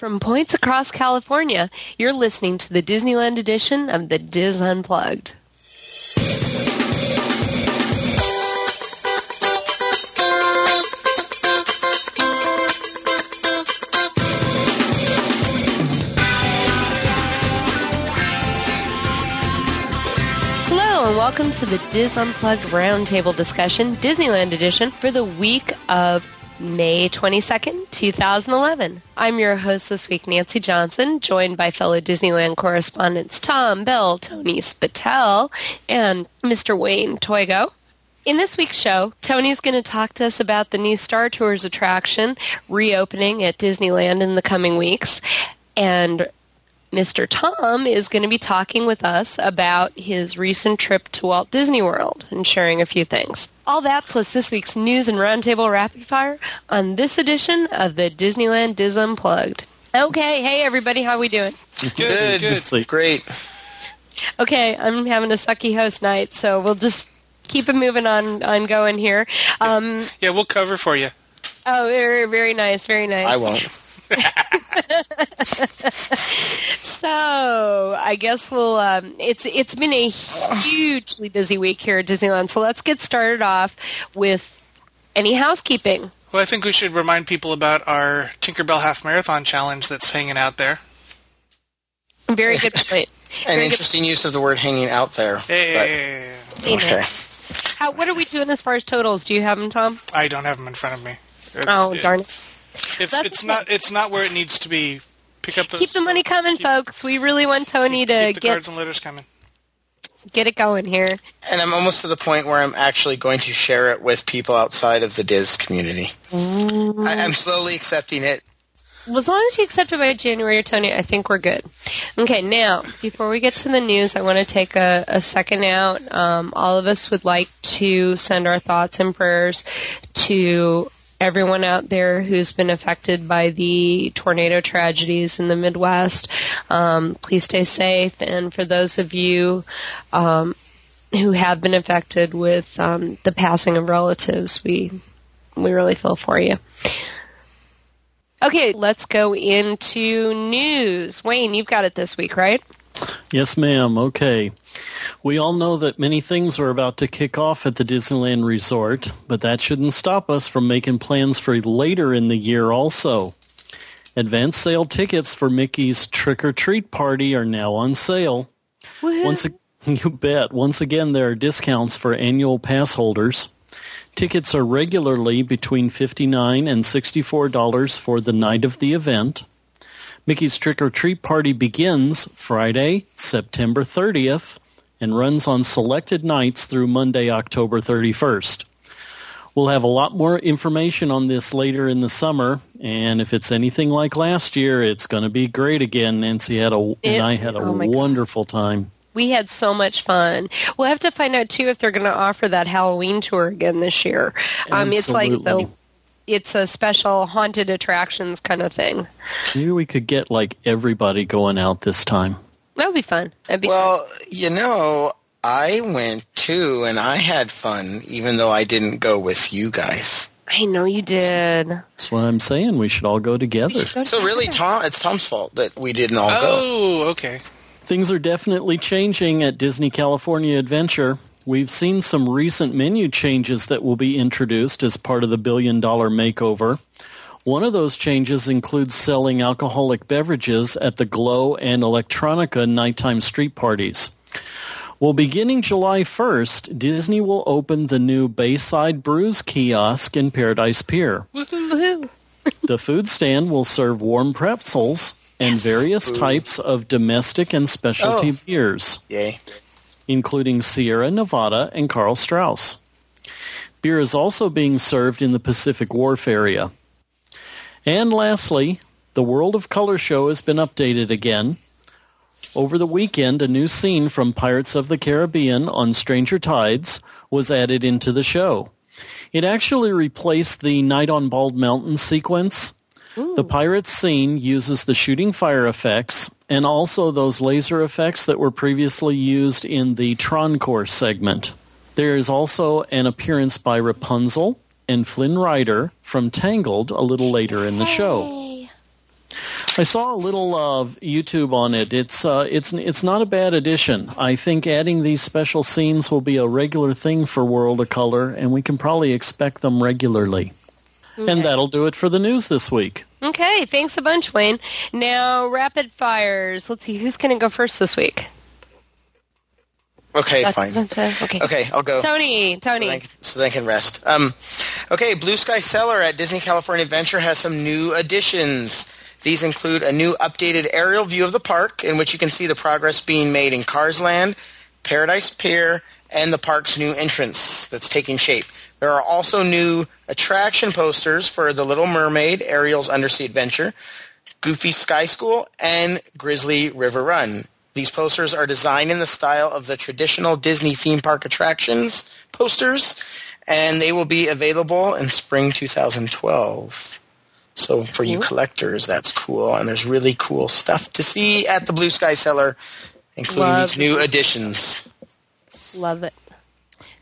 From points across California, you're listening to the Disneyland edition of the Dis Unplugged. Hello and welcome to the Dis Unplugged Roundtable discussion, Disneyland edition, for the week of May 22nd, 2011. I'm your host this week, Nancy Johnson, joined by fellow Disneyland correspondents Tom Bell, Tony Spatel, and Mr. Wayne Toigo. In this week's show, Tony's going to talk to us about the new Star Tours attraction reopening at Disneyland in the coming weeks. And Mr. Tom is going to be talking with us about his recent trip to Walt Disney World and sharing a few things. All that plus this week's news and roundtable rapid fire on this edition of the Disneyland Dis Unplugged. Okay, hey everybody, how we doing? Good, good, great. Okay, I'm having a sucky host night, so we'll just keep it moving on, on going here. Um, Yeah, we'll cover for you. oh, very, very nice, very nice. I won't. So I guess we'll. Um, it's it's been a hugely busy week here at Disneyland. So let's get started off with any housekeeping. Well, I think we should remind people about our Tinkerbell Half Marathon Challenge that's hanging out there. Very good point. An Very good. interesting use of the word hanging out there. Hey, But, okay. How, what are we doing as far as totals? Do you have them, Tom? I don't have them in front of me. It's, Oh it- darn it! It's That's it's not it's not where it needs to be. Pick up those. Keep the money coming, keep- folks. We really want Tony keep, to keep the get cards and letters coming. get it going here. And I'm almost to the point where I'm actually going to share it with people outside of the Dis community. I, I'm slowly accepting it. Well, as long as you accept it by January, Tony, I think we're good. Okay, now, before we get to the news, I want to take a, a second out. Um, all of us would like to send our thoughts and prayers to everyone out there who's been affected by the tornado tragedies in the Midwest. Um, please stay safe. And for those of you um, who have been affected with um, the passing of relatives, we we really feel for you. Okay, let's go into news. Wayne, you've got it this week, right? Yes, ma'am. Okay. We all know that many things are about to kick off at the Disneyland Resort, but that shouldn't stop us from making plans for later in the year also. Advance sale tickets for Mickey's Trick or Treat Party are now on sale. Once a- you bet. Once again, there are discounts for annual pass holders. Tickets are regularly between 59 and $64 for the night of the event. Mickey's Trick or Treat Party begins Friday, September 30th and runs on selected nights through Monday, October 31st. We'll have a lot more information on this later in the summer, and if it's anything like last year, it's going to be great again. Nancy had a It- and I had a oh my God. wonderful time. We had so much fun. We'll have to find out too if they're going to offer that Halloween tour again this year. Um, it's like the. It's a special haunted attractions kind of thing. Maybe we could get like everybody going out this time. That would be fun. That'd be Well, you know, I went too, and I had fun, even though I didn't go with you guys. I know you did. That's what I'm saying. We should all go together. So really, Tom, it's Tom's fault that we didn't all go. Oh, okay. Things are definitely changing at Disney California Adventure. We've seen some recent menu changes that will be introduced as part of the billion dollar makeover. One of those changes includes selling alcoholic beverages at the Glow and Electronica nighttime street parties. Well, beginning July 1st, Disney will open the new Bayside Brews kiosk in Paradise Pier. The food stand will serve warm pretzels and various types of domestic and specialty Oh. beers, Yay! Including Sierra Nevada and Karl Strauss. Beer is also being served in the Pacific Wharf area. And lastly, the World of Color show has been updated again. Over the weekend, a new scene from Pirates of the Caribbean on Stranger Tides was added into the show. It actually replaced the Night on Bald Mountain sequence. The Pirates scene uses the shooting fire effects and also those laser effects that were previously used in the Tron Core segment. There is also an appearance by Rapunzel and Flynn Rider from Tangled a little later in the show. I saw a little uh, YouTube on it. It's uh, it's it's not a bad addition. I think adding these special scenes will be a regular thing for World of Color, and we can probably expect them regularly. Okay. And that'll do it for the news this week. Okay, thanks a bunch, Wayne. Now, rapid fires. Let's see who's going to go first this week. Okay, That's fine. okay. Okay, I'll go. Tony, Tony. So they, so they can rest. Um, okay, Blue Sky Cellar at Disney California Adventure has some new additions. These include a new updated aerial view of the park in which you can see the progress being made in Cars Land, Paradise Pier, and the park's new entrance that's taking shape. There are also new attraction posters for The Little Mermaid, Ariel's Undersea Adventure, Goofy Sky School, and Grizzly River Run. These posters are designed in the style of the traditional Disney theme park attractions posters, and they will be available in spring 2012. So for you collectors, that's cool, and there's really cool stuff to see at the Blue Sky Cellar, including Love these new additions. Love it.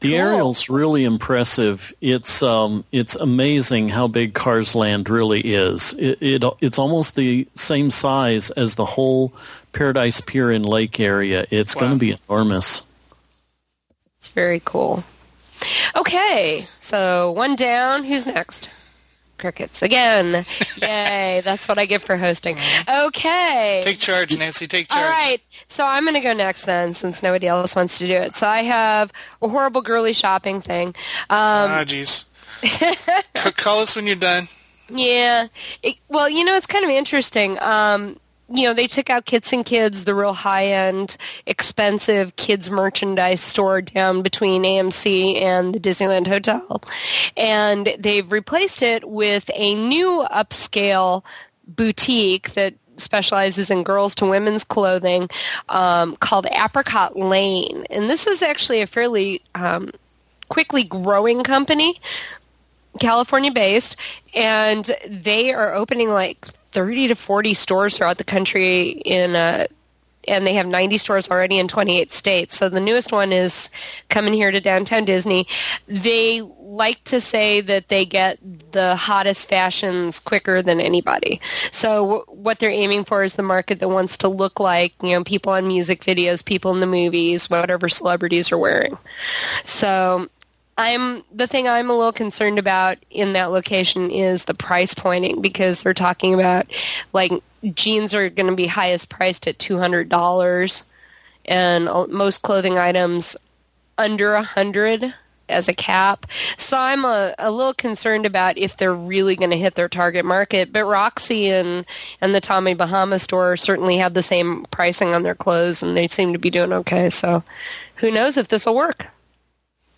The cool. aerial's really impressive. It's um, it's amazing how big Cars Land really is. It, it it's almost the same size as the whole Paradise Pier and Lake area. It's wow. going to be enormous. It's very cool. Okay, so one down. Who's next? Crickets again. Yay, that's what I get for hosting. Okay. Take charge, Nancy. Take charge. All right. So I'm going to go next then since nobody else wants to do it. So I have a horrible girly shopping thing. Um, ah, jeez. Call us when you're done. Yeah. It, well, you know, it's kind of interesting. Um, you know, they took out Kitson Kids, the real high-end, expensive kids merchandise store down between AMC and the Disneyland Hotel. And they've replaced it with a new upscale boutique that specializes in girls to women's clothing um, called Apricot Lane. And this is actually a fairly um, quickly growing company, California based, and they are opening like 30 to 40 stores throughout the country in uh, and they have 90 stores already in 28 states. So the newest one is coming here to downtown Disney. They like to say that they get the hottest fashions quicker than anybody. So w- what they're aiming for is the market that wants to look like, you know, people on music videos, people in the movies, whatever celebrities are wearing. So I'm the thing I'm a little concerned about in that location is the price pointing because they're talking about like jeans are going to be highest priced at two hundred dollars, and uh, most clothing items under a hundred as a cap. So I'm a, a little concerned about if they're really going to hit their target market. But Roxy and and the Tommy Bahama store certainly have the same pricing on their clothes, and they seem to be doing okay. So who knows if this will work?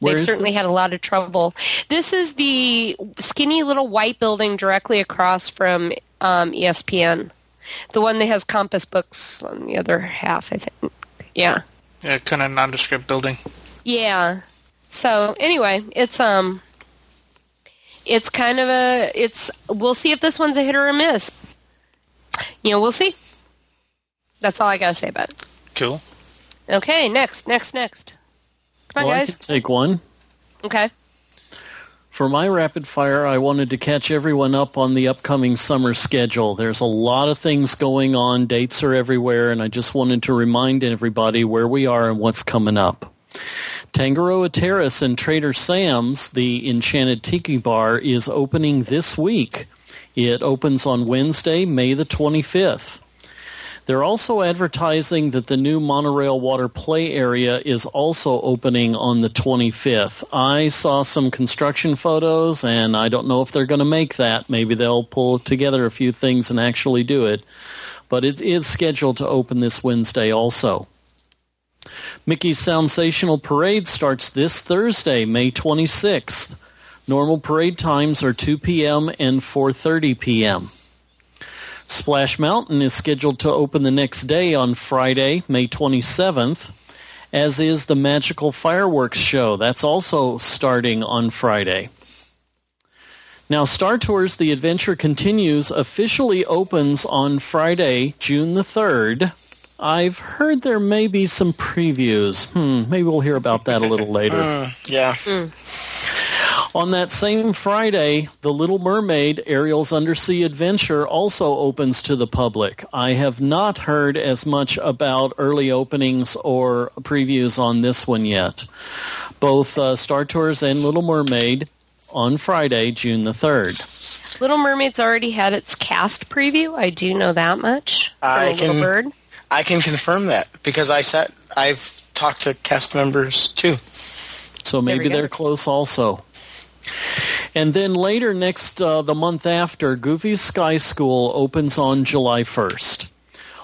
They've certainly this? had a lot of trouble. This is the skinny little white building directly across from um, ESPN. The one that has Compass Books on the other half, I think. Yeah. Yeah, kind of nondescript building. Yeah. So anyway, it's um, it's kind of a it's. We'll see if this one's a hit or a miss. You know, we'll see. That's all I gotta say about it. Cool. Okay, next, next, next. Come on, well, guys. Take one. Okay. For my rapid fire, I wanted to catch everyone up on the upcoming summer schedule. There's a lot of things going on. Dates are everywhere, and I just wanted to remind everybody where we are and what's coming up. Tangaroa Terrace and Trader Sam's, the Enchanted Tiki Bar, is opening this week. It opens on Wednesday, May the 25th. They're also advertising that the new monorail water play area is also opening on the 25th. I saw some construction photos, and I don't know if they're going to make that. Maybe they'll pull together a few things and actually do it. But it is scheduled to open this Wednesday also. Mickey's Soundsational Parade starts this Thursday, May 26th. Normal parade times are 2 p.m. and 4.30 p.m. Splash Mountain is scheduled to open the next day on Friday, May 27th, as is the Magical Fireworks Show. That's also starting on Friday. Now, Star Tours The Adventure Continues officially opens on Friday, June the 3rd. I've heard there may be some previews. Hmm, maybe we'll hear about that a little later. Uh, yeah. Mm. On that same Friday, The Little Mermaid Ariel's Undersea Adventure also opens to the public. I have not heard as much about early openings or previews on this one yet. Both uh, Star Tours and Little Mermaid on Friday, June the 3rd. Little Mermaid's already had its cast preview. I do know that much. from I a Little can- Bird. I can confirm that because I sat. I've talked to cast members too. So maybe they're close also. And then later next, uh, the month after, Goofy's Sky School opens on July 1st.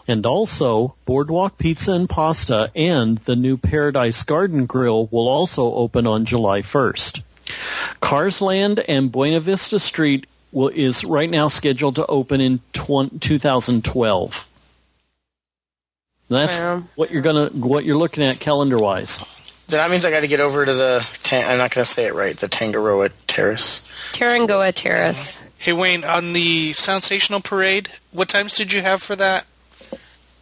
And also, Boardwalk Pizza and Pasta and the new Paradise Garden Grill will also open on July 1st. Carsland and Buena Vista Street will, is right now scheduled to open in tw- 2012. That's Wow. what you're gonna what you're looking at calendar wise. Then that means I got to get over to the. Tan- I'm not going to say it right. The Tangaroa Terrace. Tarangoa Terrace. Hey Wayne, on the Soundsational Parade, what times did you have for that?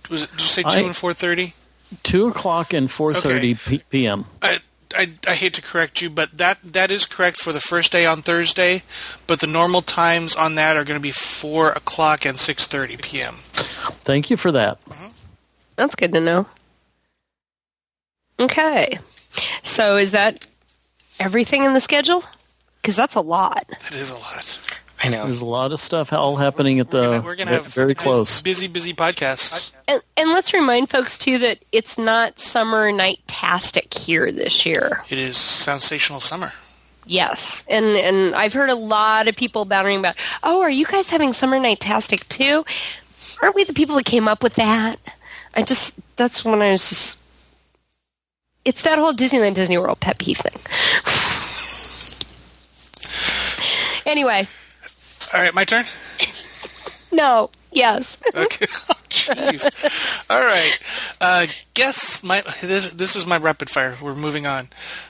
Was it? Did you say two I- and four thirty? Two o'clock and four thirty p- p.m. I, I I hate to correct you, but that that is correct for the first day on Thursday. But the normal times on that are going to be four o'clock and six thirty p.m. Thank you for that. That's good to know. Okay. So is that everything in the schedule? Because that's a lot. That is a lot. I know. There's a lot of stuff all happening at the We're going to have very close. busy, busy podcasts. And, and let's remind folks, too, that it's not summer night-tastic here this year. It is Soundsational summer. Yes. And, and I've heard a lot of people battering about, oh, are you guys having summer night-tastic, too? Aren't we the people that came up with that? I just, that's when I was just, it's that whole Disneyland Disney World pet peeve thing. anyway, All right, my turn. no, yes. Okay. Oh, Jeez. All right. Uh, guess my this this is my rapid fire. We're moving on.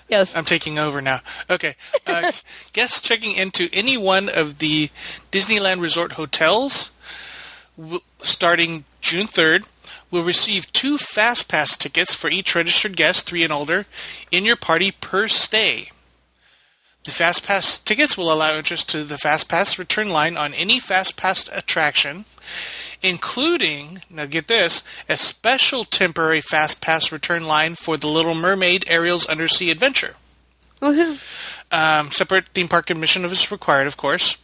yes. I'm taking over now. Okay. Uh, guests checking into any one of the Disneyland Resort hotels w- starting June 3rd will receive two Fast Pass tickets for each registered guest, three and older, in your party per stay. The Fast Pass tickets will allow interest to the Fast Pass return line on any Fast Pass attraction, including, now get this, a special temporary Fast Pass return line for the Little Mermaid Ariel's Undersea Adventure. Woohoo. Um, separate theme park admission is required, of course,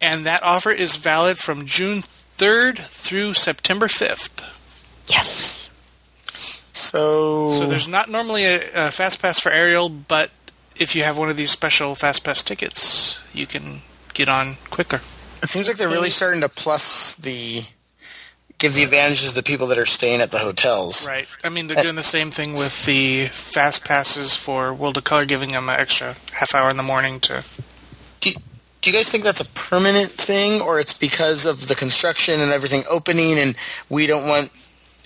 and that offer is valid from June 3rd through September 5th. Yes. So. So there's not normally a, a Fast Pass for Ariel, but if you have one of these special Fast Pass tickets, you can get on quicker. It seems like they're really starting to plus the. Give the advantages to the people that are staying at the hotels. Right. I mean, they're doing the same thing with the Fast Passes for World of Color, giving them an extra half hour in the morning to. Do, do you guys think that's a permanent thing, or it's because of the construction and everything opening, and we don't want,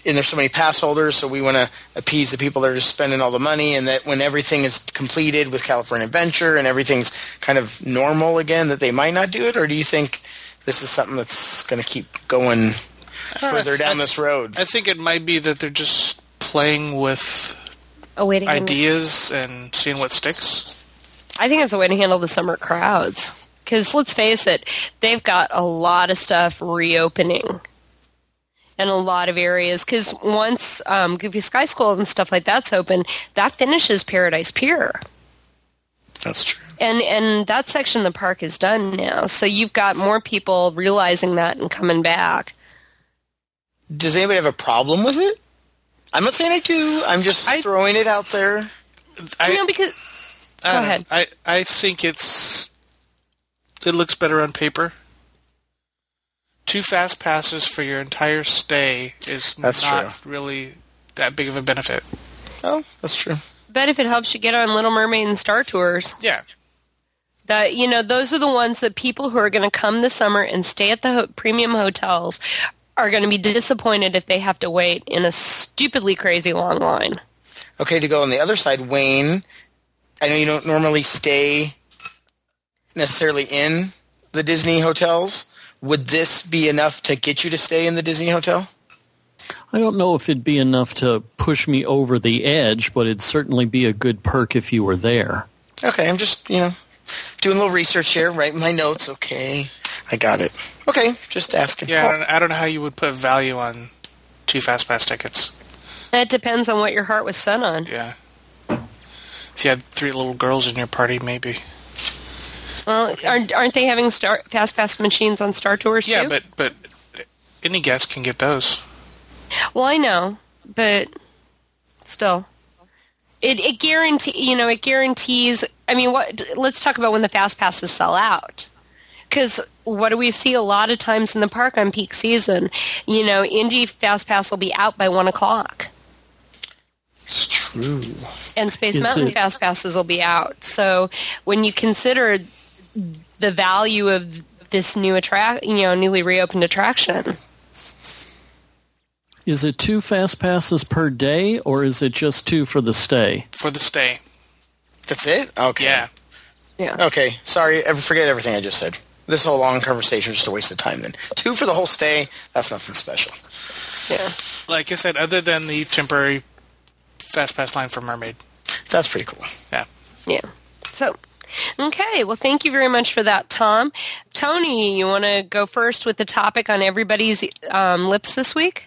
and there's so many pass holders, so we want to appease the people that are just spending all the money, and that when everything is completed with California Adventure and everything's kind of normal again, that they might not do it, or do you think this is something that's going to keep going uh, further I- down I- this road? I think it might be that they're just playing with A way handle, ideas and seeing what sticks. I think it's a way to handle the summer crowds. Because let's face it, they've got a lot of stuff reopening in a lot of areas. Because once um, Goofy Sky School and stuff like that's open, that finishes Paradise Pier. That's true. And and that section of the park is done now. So you've got more people realizing that and coming back. Does anybody have a problem with it? I'm not saying I do. I'm just I- throwing it out there. I, you know, because Go don't ahead. I, I think it's it looks better on paper. Two fast passes for your entire stay is That's not really that big of a benefit. Oh, that's true. bet if it helps you get on Little Mermaid and Star Tours. Yeah. that you know those are the ones that people who are going to come this summer and stay at the ho- premium hotels are going to be disappointed if they have to wait in a stupidly crazy long line. Okay, to go on the other side, Wayne, I know you don't normally stay necessarily in the Disney hotels. Would this be enough to get you to stay in the Disney hotel? I don't know if it'd be enough to push me over the edge, but it'd certainly be a good perk if you were there. Okay, I'm just, you know, doing a little research here, writing my notes. Okay, I got it. Okay, just asking. Yeah, I don't, I don't know how you would put value on two fast pass tickets. It depends on what your heart was set on. Yeah. If you had three little girls in your party, maybe. Well, aren't, aren't they having star, fast pass machines on Star Tours Yeah, too? but but any guest can get those. Well, I know, but still, it it guarantee you know it guarantees. I mean, what? Let's talk about when the fast passes sell out, because what do we see a lot of times in the park on peak season? You know, Indy fast pass will be out by one o'clock, It's true. and Space Is Mountain it- fast passes will be out. So when you consider the value of this new attract, you know, newly reopened attraction. Is it two fast passes per day, or is it just two for the stay? For the stay. That's it. Okay. Yeah. Yeah. Okay. Sorry. ever- Forget everything I just said. This whole long conversation was just a waste of time. Then two for the whole stay. That's nothing special. Yeah. Like I said, other than the temporary fast pass line for Mermaid. That's pretty cool. Yeah. Yeah. So, okay. Well, thank you very much for that, Tom. Tony, you want to go first with the topic on everybody's um, lips this week?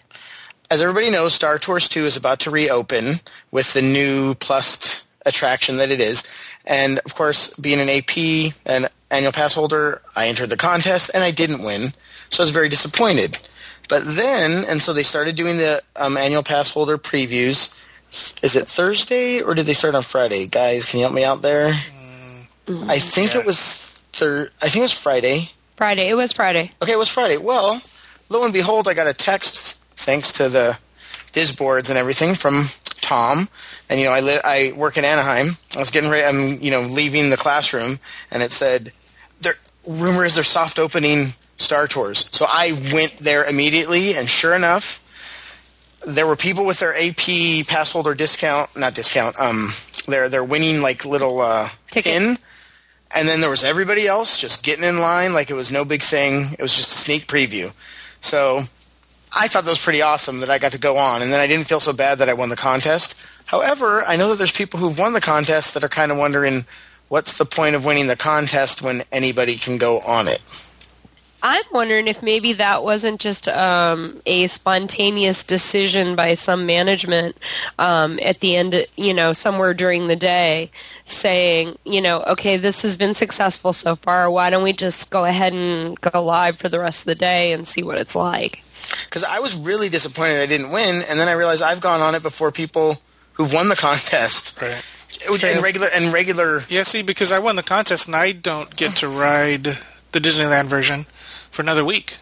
As everybody knows, Star Tours 2 is about to reopen with the new plus attraction that it is. And of course, being an AP and annual pass holder, I entered the contest and I didn't win. So I was very disappointed. But then, and so they started doing the um, annual pass holder previews. Is it Thursday or did they start on Friday? Guys, can you help me out there? I think yeah. it was thir- I think it was Friday. Friday. It was Friday. Okay, it was Friday. Well, lo and behold, I got a text thanks to the Dis boards and everything from Tom. And you know, I li- I work in Anaheim. I was getting ready. I'm you know leaving the classroom, and it said, "There rumor is they're soft opening Star Tours." So I went there immediately, and sure enough, there were people with their AP pass holder discount, not discount. Um, they're they're winning like little uh, Ticket. pin. And then there was everybody else just getting in line like it was no big thing. It was just a sneak preview. So I thought that was pretty awesome that I got to go on. And then I didn't feel so bad that I won the contest. However, I know that there's people who've won the contest that are kind of wondering what's the point of winning the contest when anybody can go on it. I'm wondering if maybe that wasn't just um, a spontaneous decision by some management um, at the end, you know, somewhere during the day, saying, you know, okay, this has been successful so far. Why don't we just go ahead and go live for the rest of the day and see what it's like? Because I was really disappointed I didn't win. And then I realized I've gone on it before people who've won the contest. Right. And regular, and regular Yeah, see, because I won the contest and I don't get to ride the Disneyland version for another week.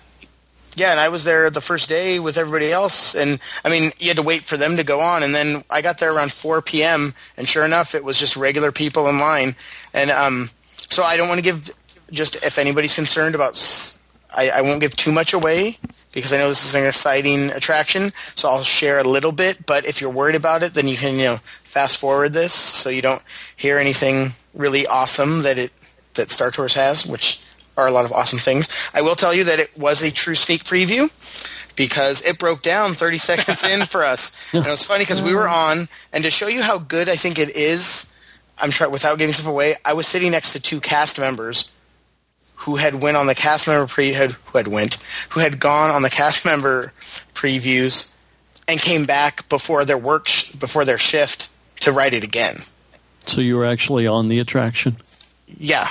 Yeah, and I was there the first day with everybody else, and I mean, you had to wait for them to go on, and then I got there around 4 p.m., and sure enough, it was just regular people in line, and um, so I don't want to give just if anybody's concerned about, I won't give too much away because I know this is an exciting attraction, so I'll share a little bit, but if you're worried about it, then you can you know fast forward this so you don't hear anything really awesome that it that Star Tours has, which are a lot of awesome things. I will tell you that it was a true sneak preview because it broke down 30 seconds in for us. And it was funny because we were on, and to show you how good I think it is, I'm trying without giving stuff away. I was sitting next to two cast members who had went on the cast member pre had, who had went who had gone on the cast member previews and came back before their work sh- before their shift to write it again. So you were actually on the attraction. Yeah.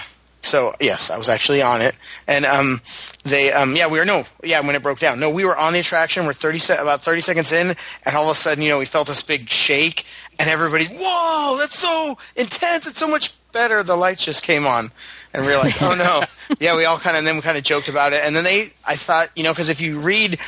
So yes, I was actually on it, and um, they um, yeah we were no yeah when it broke down. No we were on the attraction. We're thirty se- about thirty seconds in, and all of a sudden you know we felt this big shake, and everybody whoa that's so intense. It's so much better. The lights just came on, and realized oh no. Yeah we all kind of then we kind of joked about it, and then they I thought you know because if you read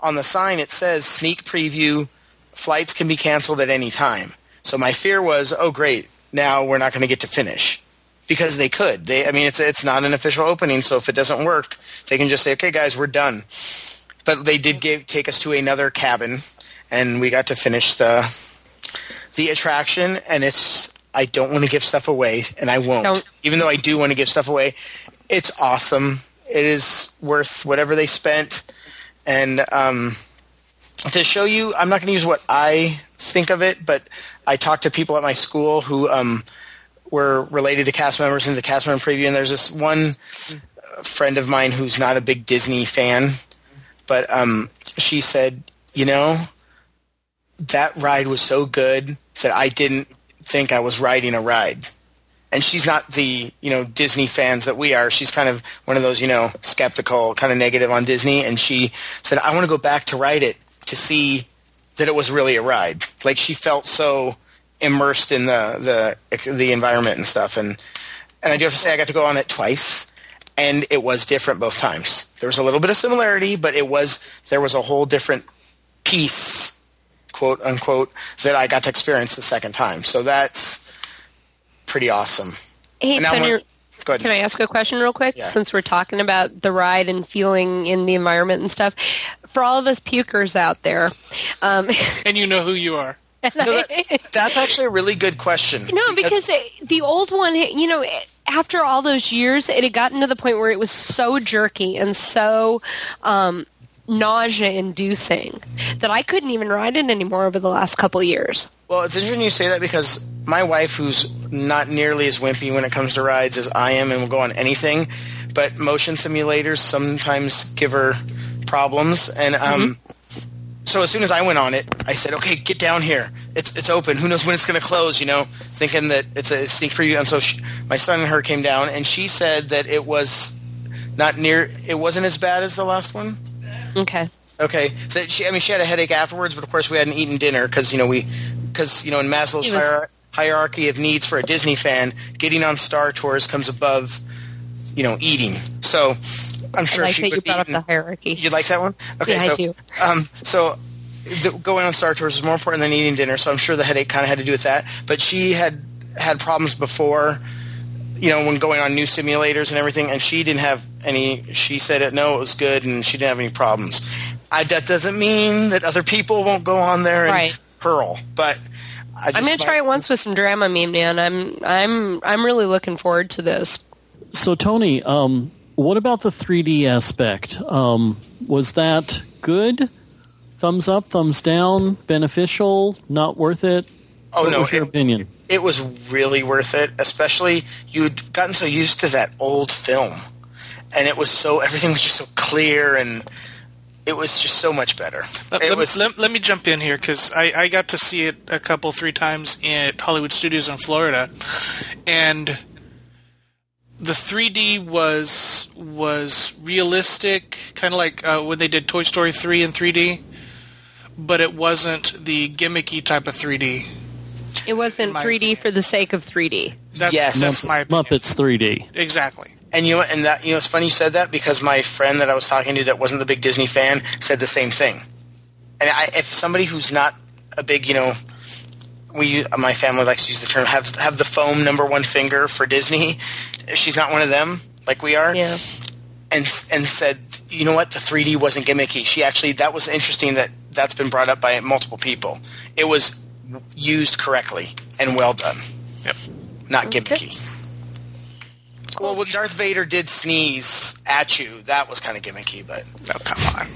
on the sign it says sneak preview flights can be canceled at any time, so my fear was oh great. Now we're not going to get to finish because they could. They, I mean, it's it's not an official opening, so if it doesn't work, they can just say, "Okay, guys, we're done." But they did give, take us to another cabin, and we got to finish the the attraction. And it's I don't want to give stuff away, and I won't, even though I do want to give stuff away. It's awesome. It is worth whatever they spent, and um, to show you, I'm not going to use what I think of it, but I talked to people at my school who um, were related to cast members in the cast member preview, and there's this one friend of mine who's not a big Disney fan, but um, she said, you know, that ride was so good that I didn't think I was riding a ride. And she's not the, you know, Disney fans that we are. She's kind of one of those, you know, skeptical, kind of negative on Disney. And she said, I want to go back to ride it to see that it was really a ride. Like she felt so immersed in the, the, the environment and stuff. And, and I do have to say I got to go on it twice and it was different both times. There was a little bit of similarity, but it was, there was a whole different piece quote unquote, that I got to experience the second time. So that's pretty awesome. Hey, now Tony, go ahead. can I ask a question real quick? Yeah. Since we're talking about the ride and feeling in the environment and stuff, for all of us pukers out there, um, And you know who you are. That's actually a really good question. No, because it, the old one, you know, it- after all those years, it had gotten to the point where it was so jerky and so um, nausea-inducing that I couldn't even ride it anymore over the last couple of years. Well, it's interesting you say that because my wife, who's not nearly as wimpy when it comes to rides as I am and will go on anything, but motion simulators sometimes give her problems. And um, so as soon as I went on it, I said, okay, get down here. It's, it's open. Who knows when it's going to close, you know, thinking that it's a sneak preview. And so she, my son and her came down, and she said that it was not near, it wasn't as bad as the last one. Okay. Okay. So she, I mean, she had a headache afterwards, but of course we hadn't eaten dinner because you know we, because you know in Maslow's was- hier- hierarchy of needs for a Disney fan, getting on Star Tours comes above, you know, eating. So I'm I sure like she that you would brought up the hierarchy. You like that one? Okay. Yeah, I so, do. Um, so the, going on Star Tours is more important than eating dinner. So I'm sure the headache kind of had to do with that. But she had had problems before you know, when going on new simulators and everything, and she didn't have any. She said it. No, it was good, and she didn't have any problems. I, that doesn't mean that other people won't go on there and Right. hurl, but I just I'm going to try it once with some drama, Dramamine, man. I'm I'm I'm really looking forward to this. So, Tony, um, what about the 3D aspect? Um, was that good? Thumbs up, thumbs down, beneficial, not worth it? Oh what no, was your it, opinion? it was really worth it. Especially you'd gotten so used to that old film, and it was so everything was just so clear, and it was just so much better. Let, it let, was me, let, let me jump in here because I, I got to see it a couple, three times at Hollywood Studios in Florida, and the 3D was was realistic, kind of like uh, when they did Toy Story 3 in 3D, but it wasn't the gimmicky type of 3D. It wasn't 3D for the sake of 3D. That's, Yes. that's my opinion. Muppets 3D. Exactly. And you know, and that you know, it's funny you said that because my friend that I was talking to that wasn't the big Disney fan said the same thing. And I, if somebody who's not a big, you know, we my family likes to use the term have have the foam number one finger for Disney. She's not one of them like we are. Yeah. And and said, you know what, the 3D wasn't gimmicky. She actually that was interesting that that's been brought up by multiple people. It was used correctly and well done, Yep. not gimmicky. Well, when Darth Vader did sneeze at you, that was kind of gimmicky, but Oh, come on.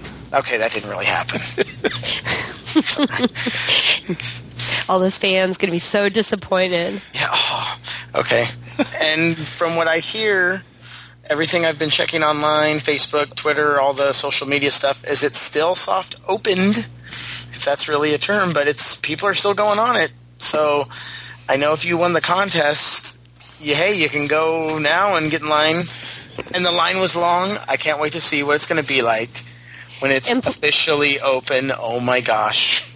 okay, that didn't really happen. All those fans going to be so disappointed. yeah, oh, okay. and from what I hear, everything I've been checking online, Facebook, Twitter, all the social media stuff, is it's still soft opened, if that's really a term, but it's people are still going on it. So I know if you won the contest, you, hey, you can go now and get in line. And the line was long. I can't wait to see what it's going to be like when it's And- officially open. Oh my gosh.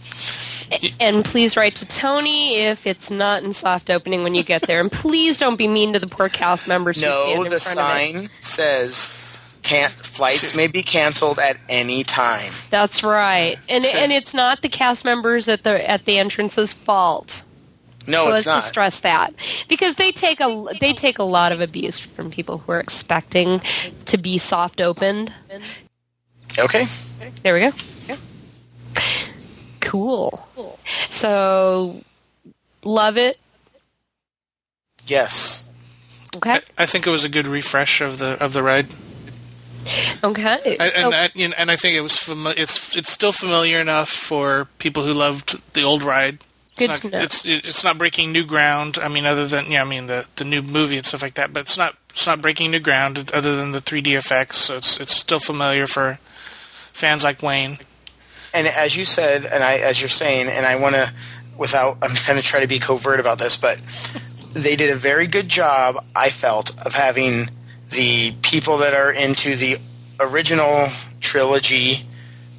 And please write to Tony if it's not in soft opening when you get there. And please don't be mean to the poor cast members who stand No, in the front of it. sign says can't flights may be canceled at any time. That's right. And and it's not the cast members at the at the entrance's fault. No, so it's let's not. just stress that because they take a they take a lot of abuse from people who are expecting to be soft opened. okay. There we go. Cool. So love it. Yes. Okay. I, I think it was a good refresh of the of the ride. Okay. I, So- and, I, and I think it was fami- it's it's still familiar enough for people who loved the old ride Good it's to not, know. It's it's not breaking new ground. I mean, other than yeah, I mean the the new movie and stuff like that. But it's not it's not breaking new ground other than the 3D effects. So it's it's still familiar for fans like Wayne. And as you said, and I, as you're saying, and I want to, without, I'm going to try to be covert about this, but they did a very good job, I felt, of having the people that are into the original trilogy,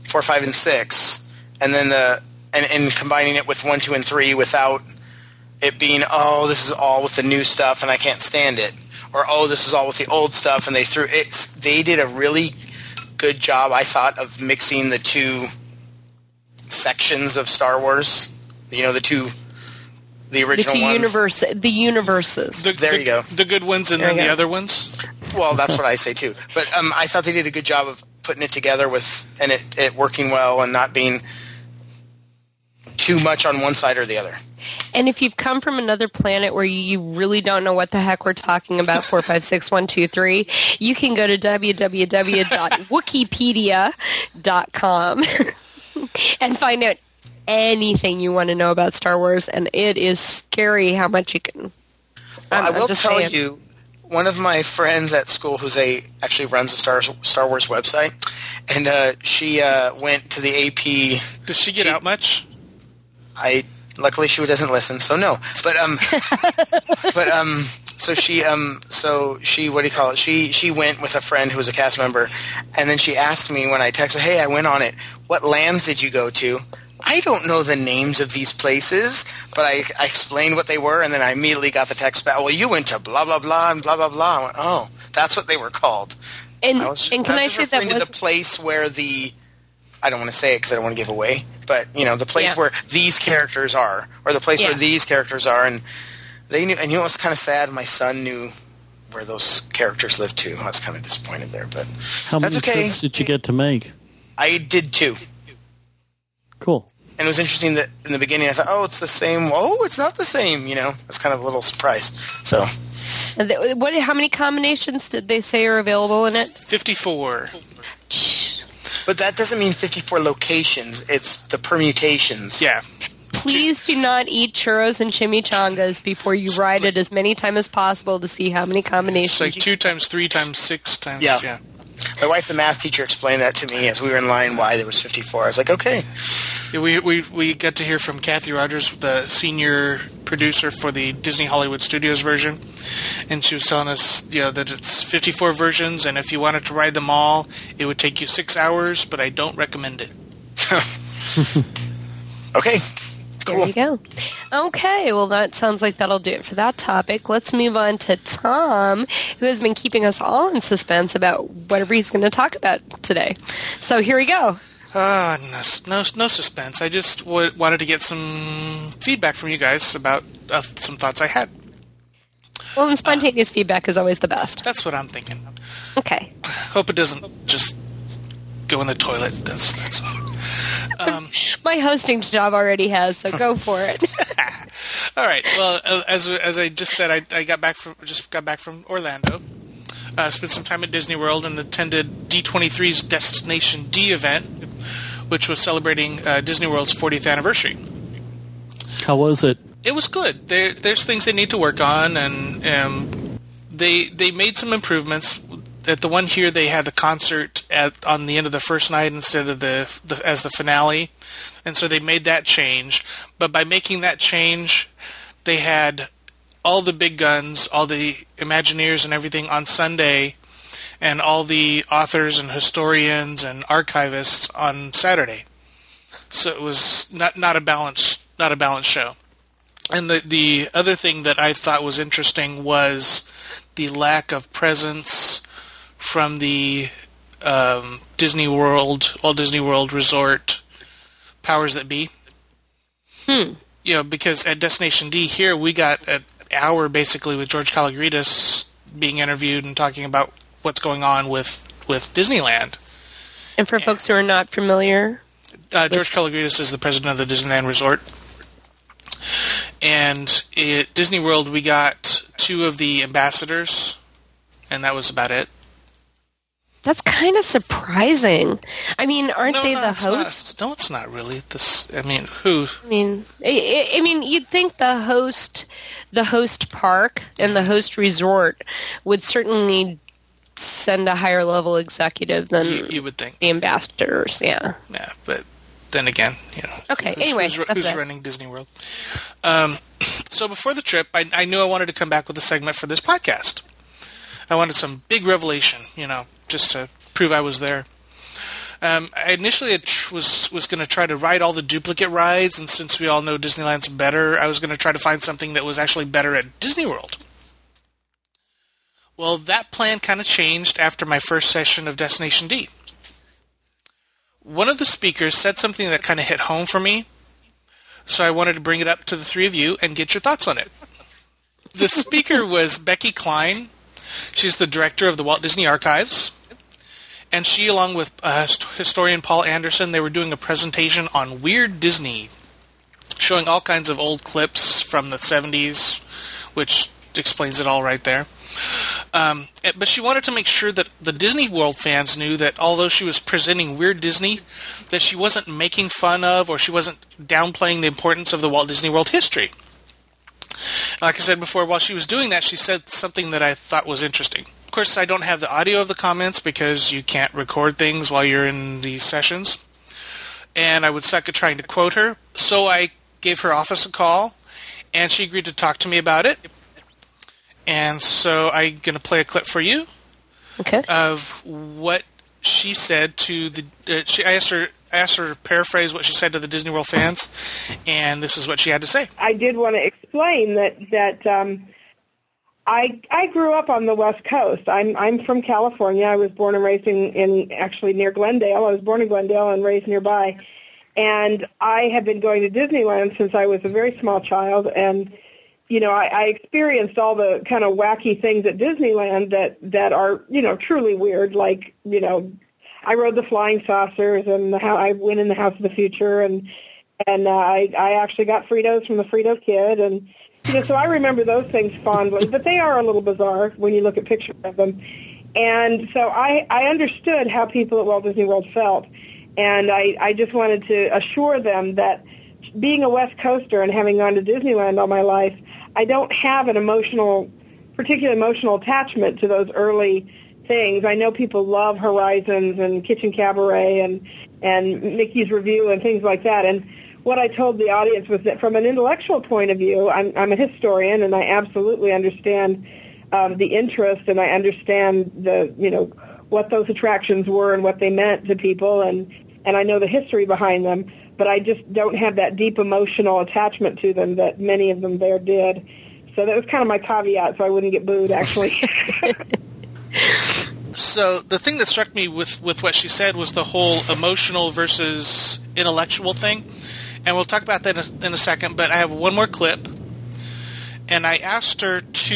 four, five, and six, and then the, and, and combining it with one, two, and three without it being, oh, this is all with the new stuff and I can't stand it, or oh, this is all with the old stuff and they threw it. They did a really good job, I thought, of mixing the two sections of Star Wars. You know, the two, the The original two ones. universe, the universes. The, There the, you go. The good ones and There then the other ones. Well, that's what I say too. But um, I thought they did a good job of putting it together with and it, it working well and not being too much on one side or the other. And if you've come from another planet where you really don't know what the heck we're talking about, four five six one two three, you can go to www.wikipedia.com and find out anything you want to know about Star Wars. And it is scary how much you can. Well, I'm- I I'm will just tell saying. you, one of my friends at school, who's a actually runs a Star Star Wars website, and uh, she uh, went to the AP. Does she get She- out much? I luckily she doesn't listen, so no. But um, but um, so she um, so she what do you call it? She she went with a friend who was a cast member, and then she asked me when I texted, "Hey, I went on it. What lands did you go to?" I don't know the names of these places, but I, I explained what they were, and then I immediately got the text back. Well, you went to blah blah blah and blah blah blah. I went, oh, that's what they were called. And, I was, and can I I, say that was the place where the I don't want to say it because I don't want to give away, but you know the place Yeah. where these characters are, or the place Yeah. where these characters are, and they knew. And you know what's kind of sad? My son knew where those characters lived too. I was kind of disappointed there, but How That's many okay. trips did you get to make? I did too. Cool. And it was interesting that in the beginning I thought, oh, it's the same. Oh, it's not the same. You know, it's kind of a little surprise. So What? How many combinations did they say are available in it? 54. But that doesn't mean 54 locations. It's the permutations. Yeah. Please do not eat churros and chimichangas before you ride it as many times as possible to see how many combinations. It's like you- two times three times six times. Yeah. yeah. My wife, the math teacher, explained that to me as we were in line why there was 54. I was like, okay. Yeah, we, we we got to hear from Kathy Rogers, the senior producer for the Disney Hollywood Studios version, and she was telling us, you know, that it's 54 versions, and if you wanted to ride them all, it would take you six hours, but I don't recommend it. Okay. There Cool. you go. Okay, well, that sounds like that'll do it for that topic. Let's move on to Tom, who has been keeping us all in suspense about whatever he's going to talk about today. So here we go. Ah, no, no, no suspense. I just w- wanted to get some feedback from you guys about uh, some thoughts I had. Well, and spontaneous feedback is always the best. That's what I'm thinking. Okay. Hope it doesn't just go in the toilet. That's that's all. My hosting job already has, so go for it. All right. Well, uh, as as I just said, I, I got back from just got back from Orlando. Uh, spent some time at Disney World and attended D23's Destination D event, which was celebrating uh, Disney World's 40th anniversary. How was it? It was good. There, there's things they need to work on, and um, they they made some improvements. At the one here, they had the concert at on the end of the first night instead of the, the as the finale, and so they made that change. But by making that change, they had all the big guns, all the Imagineers and everything on Sunday, and all the authors and historians and archivists on Saturday. So it was not not a balanced not a balanced show. And the the other thing that I thought was interesting was the lack of presence from the um, Disney World, Walt Disney World Resort powers that be. Hmm. You know, because at Destination D here we got an hour basically with George Kalogridis being interviewed and talking about what's going on with with Disneyland. And for folks who are not familiar, Uh, George Kalogridis is the president of the Disneyland Resort. And at Disney World, we got two of the ambassadors, and that was about it. That's kind of surprising. I mean, aren't No, they no, the host? Not. No, it's not really. This. I mean, who? I mean, I, I mean, you'd think the host, the host park and the host resort would certainly send a higher level executive than You, you would think. the ambassadors. Yeah. Yeah, but then again, you know. Okay, who's- anyway, who's, who's running Disney World? Um, so before the trip, I, I knew I wanted to come back with a segment for this podcast. I wanted some big revelation, you know, just to prove I was there. Um, I initially tr- was was going to try to ride all the duplicate rides, and since we all know Disneyland's better, I was going to try to find something that was actually better at Disney World. Well, that plan kind of changed after my first session of Destination D one of the speakers said something that kind of hit home for me, so I wanted to bring it up to the three of you and get your thoughts on it. The speaker was Becky Cline. She's the director of the Walt Disney Archives. And she, along with uh, historian Paul Anderson, they were doing a presentation on Weird Disney, showing all kinds of old clips from the 70s, which explains it all right there. Um, eh, but she wanted to make sure that the Disney World fans knew that although she was presenting Weird Disney, that she wasn't making fun of or she wasn't downplaying the importance of the Walt Disney World history. Like I said before, while she was doing that, she said something that I thought was interesting. Of course, I don't have the audio of the comments because you can't record things while you're in these sessions. And I would suck at trying to quote her, so I gave her office a call, and she agreed to talk to me about it. And so I'm going to play a clip for you Okay. of what she said to the. Uh, she, I asked her. I asked her to paraphrase what she said to the Disney World fans, and this is what she had to say. I did want to explain that that um, I I grew up on the West Coast. I'm I'm from California. I was born and raised in, in actually near Glendale. I was born in Glendale and raised nearby. And I have been going to Disneyland since I was a very small child. And you know, I, I experienced all the kind of wacky things at Disneyland that that are you know truly weird. Like you know, I rode the flying saucers and the, I went in the House of the Future and and uh, I I actually got Fritos from the Frito Kid and you know so I remember those things fondly, but they are a little bizarre when you look at pictures of them. And so I I understood how people at Walt Disney World felt, and I I just wanted to assure them that being a West Coaster and having gone to Disneyland all my life, I don't have an emotional, particular emotional attachment to those early things. I know people love Horizons and Kitchen Kabaret and and Mickey's Revue and things like that. And what I told the audience was that from an intellectual point of view, I'm, I'm a historian and I absolutely understand um, the interest and I understand the you know what those attractions were and what they meant to people and and I know the history behind them. But I just don't have that deep emotional attachment to them that many of them there did. So that was kind of my caveat, so I wouldn't get booed. Actually, So the thing that struck me with, with what she said was the whole emotional versus intellectual thing, and we'll talk about that in a, in a second. But I have one more clip, and I asked her to,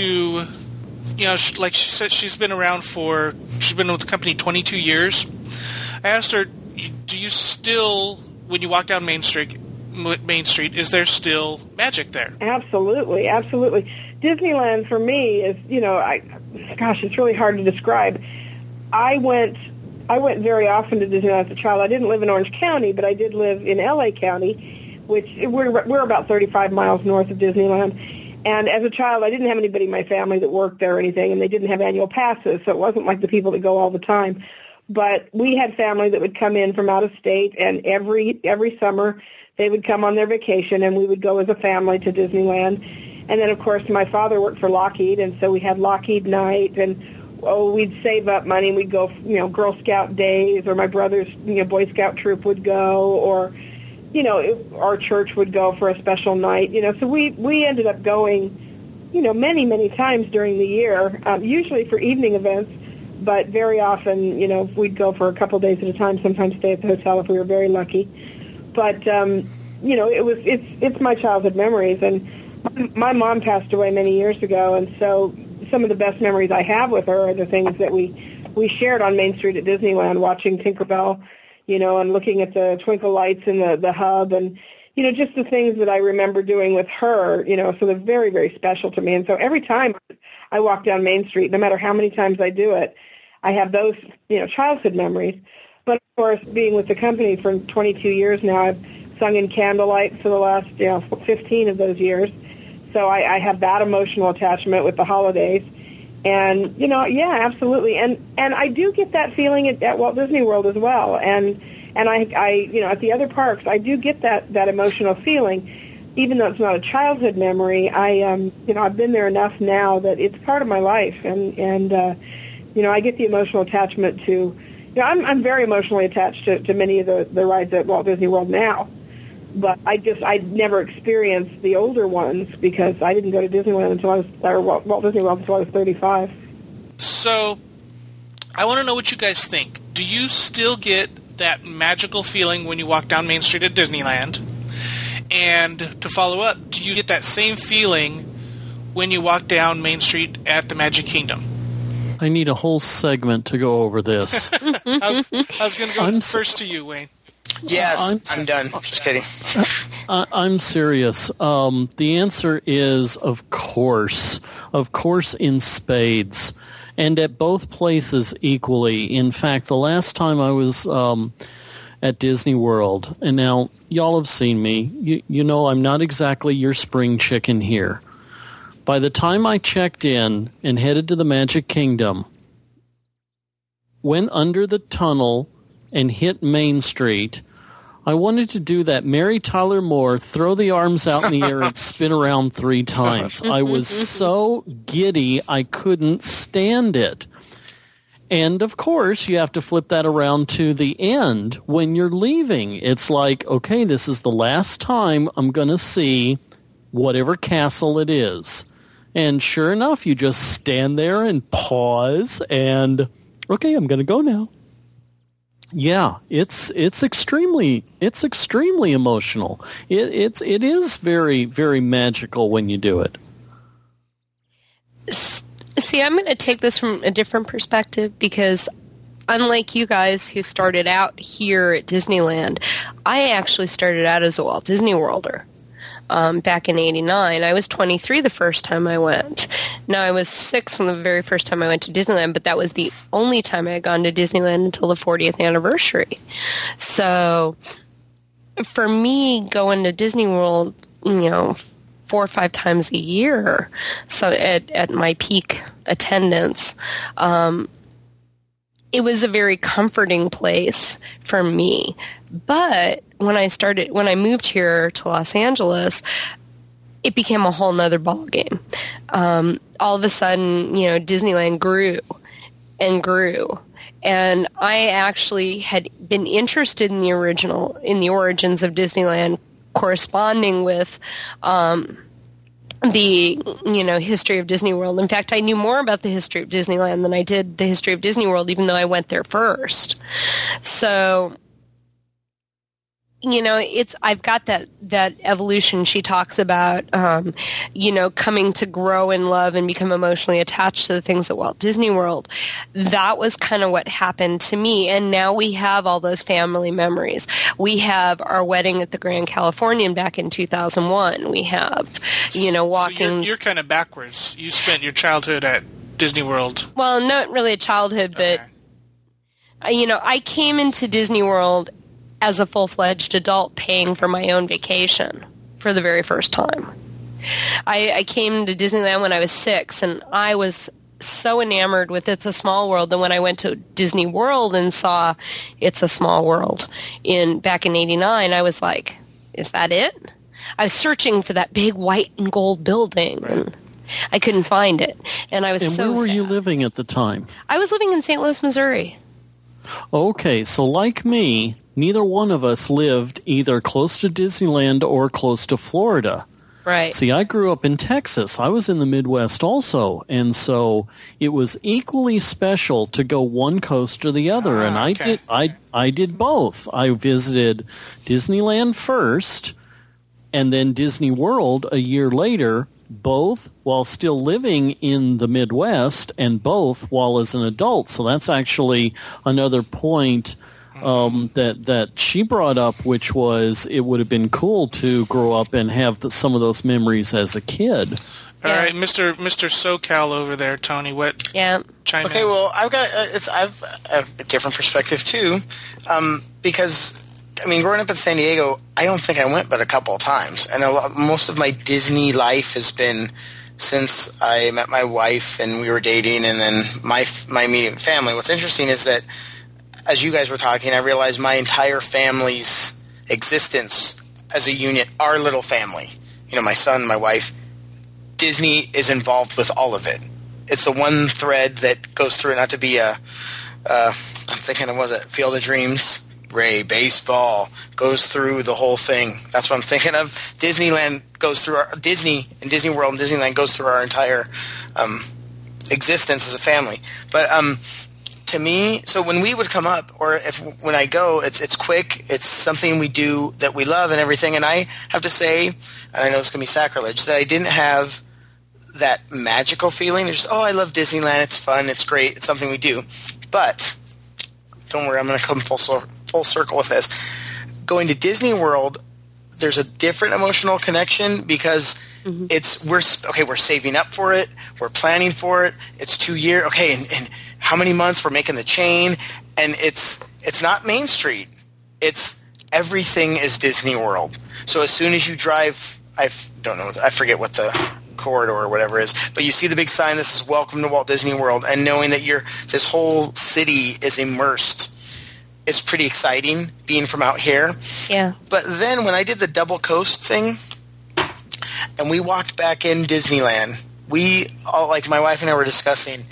you know, sh- like she said, she's been around for, she's been with the company 22 years. I asked her, do you still, when you walk down Main Street, Main Street, is there still magic there? absolutely, absolutely. Disneyland for me is, you know, I, gosh, it's really hard to describe. I went, I went very often to Disneyland as a child. I didn't live in Orange County, but I did live in LA County, which we're we're about 35 miles north of Disneyland. And as a child, I didn't have anybody in my family that worked there or anything, and they didn't have annual passes, so it wasn't like the people that go all the time. But we had family that would come in from out of state, and every every summer they would come on their vacation, and we would go as a family to Disneyland. And then, of course, my father worked for Lockheed, and so we had Lockheed night, and oh, we'd save up money, and we'd go, you know, Girl Scout days, or my brother's, you know, Boy Scout troop would go, or you know, it, our church would go for a special night, you know. So we we ended up going, you know, many many times during the year, um, usually for evening events, but very often, you know, we'd go for a couple days at a time. Sometimes stay at the hotel if we were very lucky. But um, you know, it was it's it's my childhood memories, and my, mom passed away many years ago, and so some of the best memories I have with her are the things that we we shared on Main Street at Disneyland, watching Tinkerbell, you know, and looking at the twinkle lights in the the hub, and you know, just the things that I remember doing with her, you know, so they're very very special to me. And so every time I walk down Main Street, no matter how many times I do it, I have those, you know, childhood memories. But of course, being with the company for 22 years now, I've sung in candlelight for the last, you know, 15 of those years. So I, I have that emotional attachment with the holidays. And you know, yeah, absolutely. And and I do get that feeling at, at Walt Disney World as well. And and I, I, you know, at the other parks, I do get that that emotional feeling, even though it's not a childhood memory. I, um, you know, I've been there enough now that it's part of my life, and and uh, you know, I get the emotional attachment to. You know, I'm I'm very emotionally attached to, to many of the the rides at Walt Disney World now but I just I never experienced the older ones because I didn't go to Disneyland until I was or Walt, Walt Disney World until I was 35. So, I want to know what you guys think. Do you still get that magical feeling when you walk down Main Street at Disneyland? And to follow up, do you get that same feeling when you walk down Main Street at the Magic Kingdom? I need a whole segment to go over this. I was, was going to go I'm first to you, Wayne. Yes, I'm- I'm, done. Just kidding. I, I'm serious. Um, the answer is, of course, of course, in spades, and at both places equally. In fact, the last time I was um, at Disney World, and now y'all have seen me. You, you know, I'm not exactly your spring chicken here. By the time I checked in and headed to the Magic Kingdom, went under the tunnel and hit Main Street. I wanted to do that Mary Tyler Moore, throw the arms out in the air and spin around three times. I was so giddy I couldn't stand it. And of course, you have to flip that around to the end when you're leaving. It's like, okay, this is the last time I'm going to see whatever castle it is. And sure enough, you just stand there and pause and, okay, I'm going to go now. Yeah, it's it's extremely it's extremely emotional. It, it's it is very very magical when you do it. See, I'm going to take this from a different perspective because unlike you guys who started out here at Disneyland, I actually started out as a Walt Disney Worlder. Um, back in 89. I was 23 the first time I went. Now, I was six when the very first time I went to Disneyland, but that was the only time I had gone to Disneyland until the 40th anniversary. So, for me, going to Disney World, you know, four or five times a year, so at, at my peak attendance, um, it was a very comforting place for me. But when I started, when I moved here to Los Angeles, it became a whole nother ballgame. Um, all of a sudden, you know, Disneyland grew and grew. And I actually had been interested in the original, in the origins of Disneyland, corresponding with um, the you know history of Disney World. In fact, I knew more about the history of Disneyland than I did the history of Disney World, even though I went there first. So you know it's i've got that that evolution she talks about um, you know coming to grow in love and become emotionally attached to the things at walt disney world that was kind of what happened to me and now we have all those family memories we have our wedding at the grand californian back in 2001 we have you know So walking you're, you're kind of backwards. You spent your childhood at Disney World. well not really a childhood but Okay. you know, I came into Disney World as a full-fledged adult paying for my own vacation for the very first time. I, I came to Disneyland when I was six, and I was so enamored with It's a Small World that when I went to Disney World and saw It's a Small World in back in '89, I was like, "Is that it?" I was searching for that big white and gold building, and I couldn't find it, and I was And so where were you living at the time? I was living in St. Louis, Missouri. Okay, so like me, neither one of us lived either close to Disneyland or close to Florida. Right. See, I grew up in Texas. I was in the Midwest also, and so it was equally special to go one coast or the other. and Ah, I okay. did, I, I did both. I visited Disneyland first, and then Disney World a year later. Both while still living in the Midwest, and both while as an adult. So that's actually another point um, that that she brought up, which was it would have been cool to grow up and have the, some of those memories as a kid. All Yeah. right, Mr. Mr. SoCal over there, Tony. What Yeah. chime Okay, in. well, I've got uh, it's I've a different perspective too, um, because I mean, growing up in San Diego, I don't think I went but a couple of times, and a lot, most of my Disney life has been since I met my wife and we were dating, and then my my immediate family. What's interesting is that as you guys were talking, I realized my entire family's existence as a unit, our little family, you know, my son, my wife, Disney is involved with all of it. It's the one thread that goes through it. Not to be a, uh, I'm thinking of was it Field of Dreams? Ray baseball goes through the whole thing. That's what I'm thinking of. Disneyland goes through our Disney and Disney World and Disneyland goes through our entire um, existence as a family. But um, to me, so when we would come up, or if when I go, it's it's quick. It's something we do that we love and everything. And I have to say, and I know it's gonna be sacrilege, that I didn't have that magical feeling. It's just, oh, I love Disneyland. It's fun. It's great. It's something we do. But don't worry, I'm going to come full, full circle with this. Going to Disney World, there's a different emotional connection because mm-hmm. it's we're okay. We're saving up for it. We're planning for it. It's two year. Okay, and, and how many months we're making the chain? And it's it's not Main Street. It's everything is Disney World. So as soon as you drive, I don't know. I forget what the corridor or whatever is, but you see the big sign. This is Welcome to Walt Disney World, and knowing that you're this whole city is immersed is pretty exciting. Being from out here, Yeah. but then when I did the double coast thing, and we walked back in Disneyland, we all like my wife and I were discussing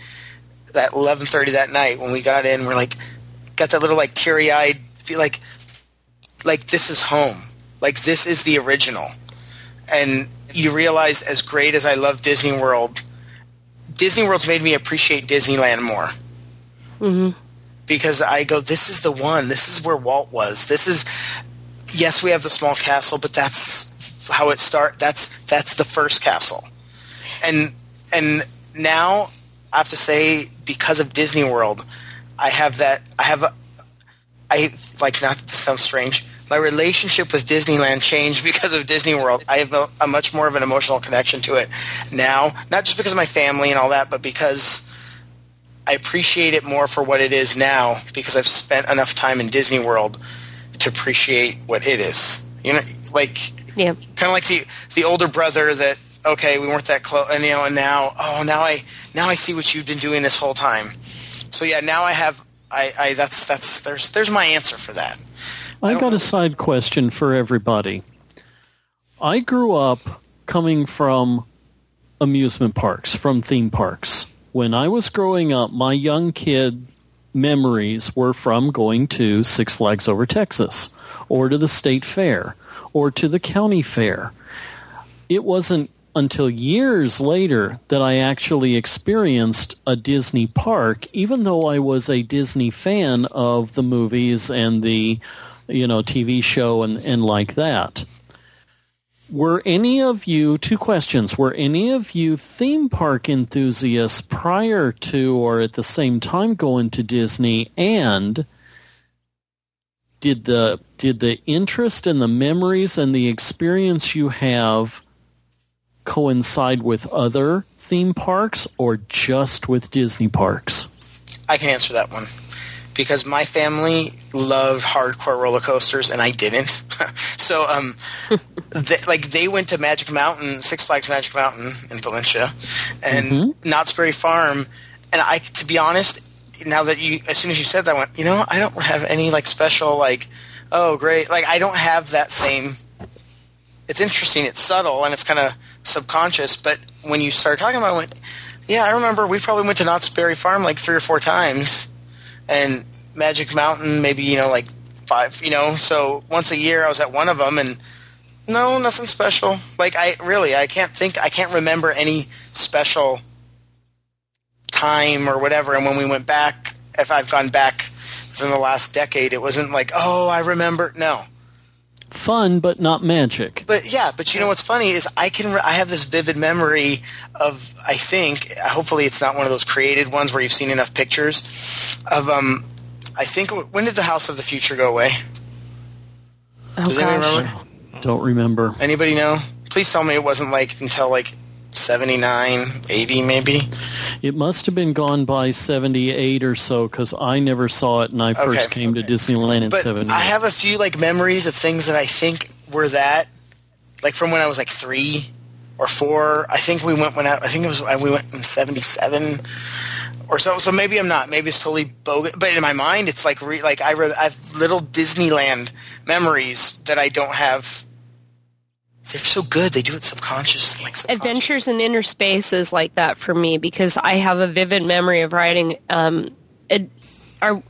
that 11:30 that night when we got in. We're like, got that little like teary eyed feel like, like this is home. Like this is the original, and you realize as great as I love Disney World, Disney World's made me appreciate Disneyland more mm-hmm. because I go, this is the one. This is where Walt was. This is, yes, we have the small castle, but that's how it start. That's that's the first castle, and and now I have to say because of Disney World, I have that. I have, a, I like not that this sounds strange. My relationship with Disneyland changed because of Disney World. I have a, a much more of an emotional connection to it now, not just because of my family and all that, but because I appreciate it more for what it is now because I've spent enough time in Disney World to appreciate what it is. You know, like Yeah. kind of like the the older brother that okay, we weren't that close, and you know, and now oh, now I now I see what you've been doing this whole time. So yeah, now I have I, I that's that's there's there's my answer for that. I don't got know. a side question for everybody. I grew up coming from amusement parks, from theme parks. When I was growing up, my young kid memories were from going to Six Flags Over Texas or to the state fair or to the county fair. It wasn't until years later that I actually experienced a Disney park, even though I was a Disney fan of the movies and the, you know, TV show and, and like that. Were any of you, two questions, were any of you theme park enthusiasts prior to or at the same time going to Disney and did the did the interest and the memories and the experience you have coincide with other theme parks or just with Disney parks? I can answer that one because my family loved hardcore roller coasters and I didn't. so, um, they, like they went to Magic Mountain, Six Flags Magic Mountain in Valencia, and Knott's Berry Farm. And I, to be honest, now that you, as soon as you said that, I went, you know, I don't have any like special like, oh great, like I don't have that same. It's interesting. It's subtle and it's kind of subconscious. But when you start talking about, it, I went, yeah, I remember we probably went to Knott's Berry Farm like three or four times, and Magic Mountain maybe you know like five. You know, so once a year I was at one of them, and no, nothing special. Like I really, I can't think, I can't remember any special time or whatever. And when we went back, if I've gone back within the last decade, it wasn't like, oh, I remember. No, Fun, but not magic. but yeah, but you know what's funny is I can I have this vivid memory of I think hopefully it's not one of those created ones where you've seen enough pictures of um I think when did the House of the Future go away? Oh Does anyone gosh. remember? Don't remember. Anybody know? Please tell me it wasn't like until like 79, 80 maybe. It must have been gone by 78 or so because I never saw it and I first Okay. came to Disneyland in But 78. I have a few like memories of things that I think were that, like from when I was like three or four. I think we went when I, I think it was uh, we went in '77 or so. So maybe I'm not. Maybe it's totally bogus. But in my mind, it's like re, like I, re, I have little Disneyland memories that I don't have. They're so good. They do it subconscious, like subconscious. Adventures in Inner Space is like that for me because I have a vivid memory of writing. Um, it, our,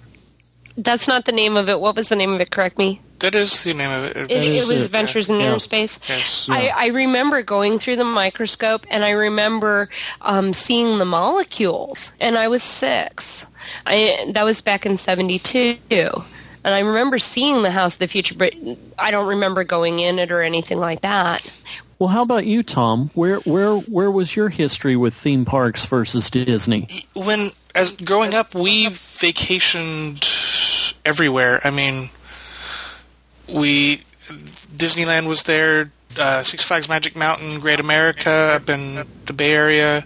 that's not the name of it. What was the name of it? Correct me. That is the name of it. It, is it was it. Adventures in Yeah. Inner Space. Yes. I, I remember going through the microscope and I remember um, seeing the molecules, and I was six. I, that was back in 72. And I remember seeing the House of the Future, but I don't remember going in it or anything like that. well, how about you, Tom? Where where where was your history with theme parks versus Disney? when as growing up, we vacationed everywhere. I mean, we Disneyland was there, uh, Six Flags Magic Mountain, Great America up in the Bay Area.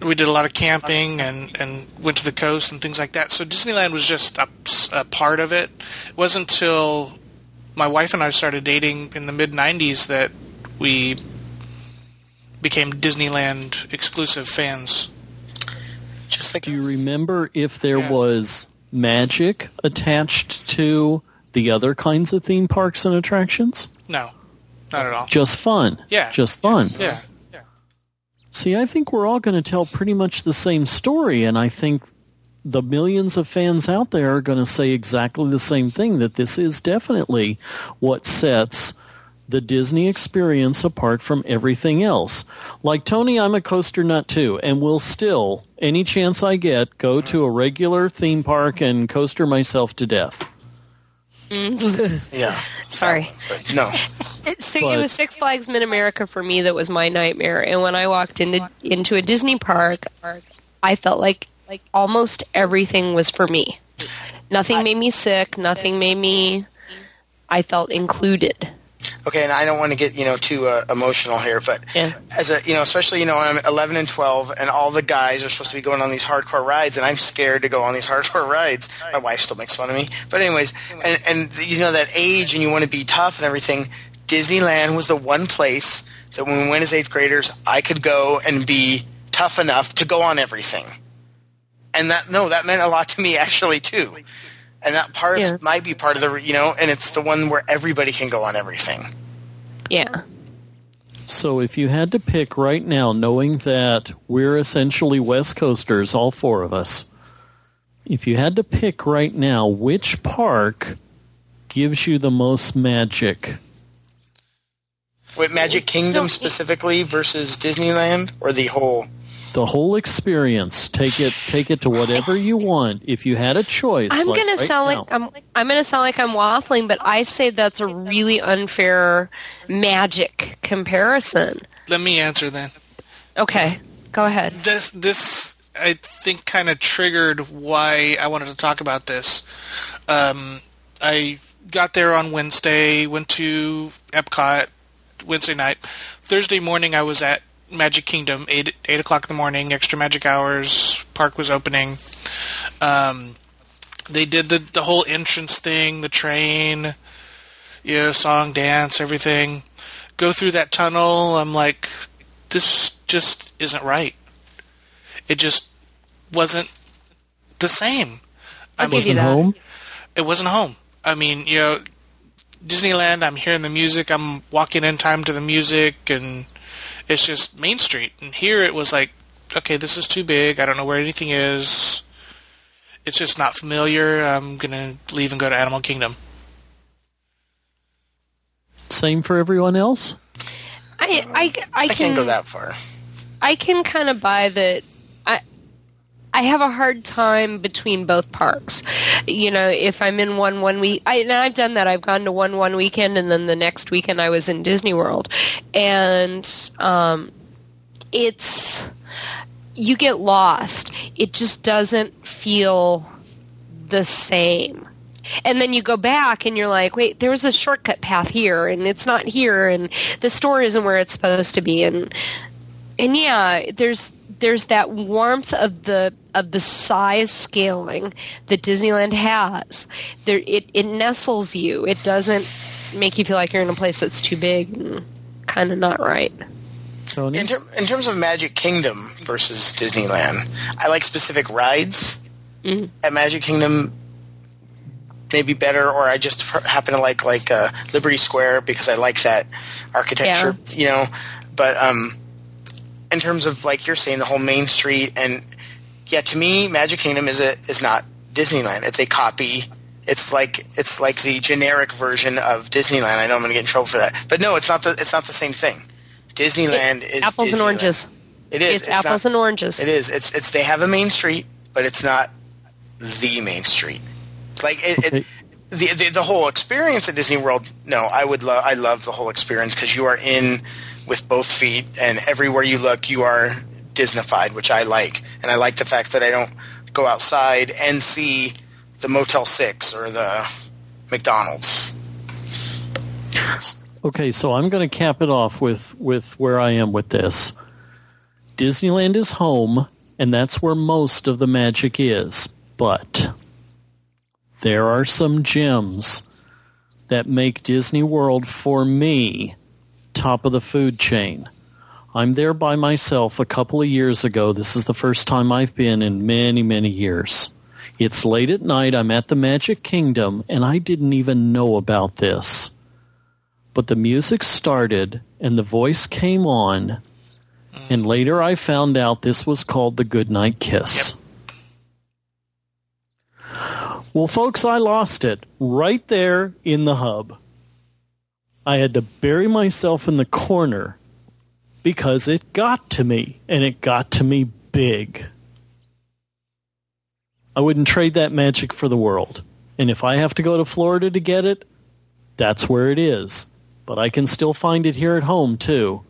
We did a lot of camping and, and went to the coast and things like that. So Disneyland was just a, a part of it. It wasn't until my wife and I started dating in the mid '90s that we became Disneyland exclusive fans. just like Do you remember if there Yeah. was magic attached to the other kinds of theme parks and attractions? No, not at all. Just fun. Yeah. Just fun. Yeah. See, I think we're all going to tell pretty much the same story, and I think the millions of fans out there are going to say exactly the same thing, that this is definitely what sets the Disney experience apart from everything else. Like Tony, I'm a coaster nut too, and will still, any chance I get, go to a regular theme park and coaster myself to death. Mm-hmm. yeah. Sorry. But no. It, si- But- it was Six Flags Mid America for me that was my nightmare. And when I walked into into a Disney park, I felt like like almost everything was for me. Nothing made me sick. Nothing made me. I felt included. Okay, and I don't want to get you know too uh, emotional here, but Yeah. as a you know, especially you know I'm 11 and 12, and all the guys are supposed to be going on these hardcore rides, and I'm scared to go on these hardcore rides. My wife still makes fun of me, but anyways, and and you know that age, and you want to be tough and everything. Disneyland was the one place that when we went as eighth graders, I could go and be tough enough to go on everything, and that no, that meant a lot to me actually too. And that part Yeah. might be part of the, you know, and it's the one where everybody can go on everything. Yeah. So if you had to pick right now, knowing that we're essentially West Coasters, all four of us, if you had to pick right now, which park gives you the most magic? Wait, Magic Kingdom specifically versus Disneyland, or the whole? The whole experience. Take it take it to whatever you want. If you had a choice. I'm like gonna right sound now. like I'm. I'm gonna sound like I'm waffling, but I say that's a really unfair magic comparison. Let me answer then. Okay, go ahead. This this I think kind of triggered why I wanted to talk about this. Um, I got there on Wednesday, went to Epcot Wednesday night. Thursday morning, I was at Magic Kingdom, eight eight o'clock in the morning. Extra magic hours. Park was opening. Um, they did the the whole entrance thing, the train, you know, song, dance, everything. Go through that tunnel. I'm like, this just isn't right. It just wasn't the same. I'll give you Wasn't home. It wasn't home. I mean, you know, Disneyland. I'm hearing the music. I'm walking in time to the music, and it's just Main Street. And here it was like, okay, this is too big. I don't know where anything is. It's just not familiar. I'm gonna leave and go to Animal Kingdom. Same for everyone else? I I, I I can can't go that far. I can kind of buy that. I have a hard time between both parks. You know, if I'm in one one week, I, and I've done that. I've gone to one one weekend, and then the next weekend I was in Disney World, and um, it's you get lost. It just doesn't feel the same. And then you go back and you're like, wait, there was a shortcut path here and it's not here and the store isn't where it's supposed to be and and yeah, there's there's that warmth of the of the size scaling that Disneyland has. There, it it nestles you. It doesn't make you feel like you're in a place that's too big and kind of not right. Tony? In, ter- in terms of Magic Kingdom versus Disneyland, I like specific rides at Magic Kingdom. Maybe better, or I just happen to like like uh, Liberty Square because I like that architecture, you know. But um, in terms of like you're saying, the whole Main Street and yeah, to me, Magic Kingdom is a is not Disneyland. It's a copy. It's like it's like the generic version of Disneyland. I know I'm going to get in trouble for that, but no, it's not the it's not the same thing. Disneyland is apples and Disneyland. oranges. It is. It's, apples not- and oranges. It is. It's it's they have a main street, but it's not the main street. Like it, Okay. it the, the the whole experience at Disney World. No, I would love. I love the whole experience because you are in with both feet, and everywhere you look, you are Disneyfied, which I like. And I like the fact that I don't go outside and see the Motel Six or the McDonald's. Okay, so I'm going to cap it off with, with where I am with this. Disneyland is home, and that's where most of the magic is. But there are some gems that make Disney World, for me, top of the food chain. I'm there by myself a couple of years ago. This is the first time I've been in many, many years. It's late at night. I'm at the Magic Kingdom, and I didn't even know about this but the music started and the voice came on and later I found out this was called the Goodnight Kiss. Well, folks, I lost it right there in the hub. I had to bury myself in the corner because it got to me and it got to me big. I wouldn't trade that magic for the world. And if I have to go to Florida to get it, that's where it is. But I can still find it here at home too.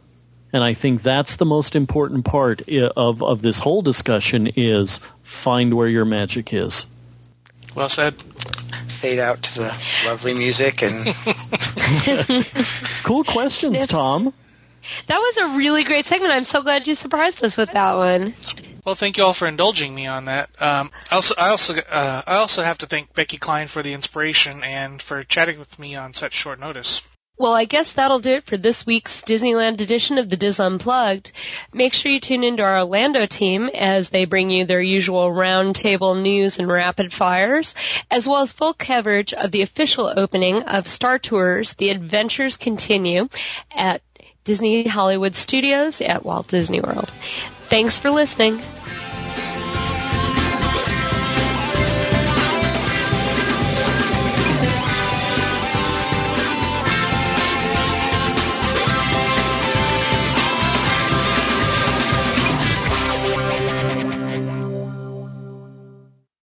And I think that's the most important part of, of this whole discussion is find where your magic is. Well said. Fade out to the lovely music and Cool questions, Sniff. Tom. That was a really great segment. I'm so glad you surprised us with that one. Well, thank you all for indulging me on that. Um, I also, I also, uh, I also have to thank Becky Cline for the inspiration and for chatting with me on such short notice. Well, I guess that'll do it for this week's Disneyland edition of the Dis Unplugged. Make sure you tune into our Orlando team as they bring you their usual roundtable news and rapid fires, as well as full coverage of the official opening of Star Tours, The Adventures Continue at Disney Hollywood Studios at Walt Disney World. Thanks for listening.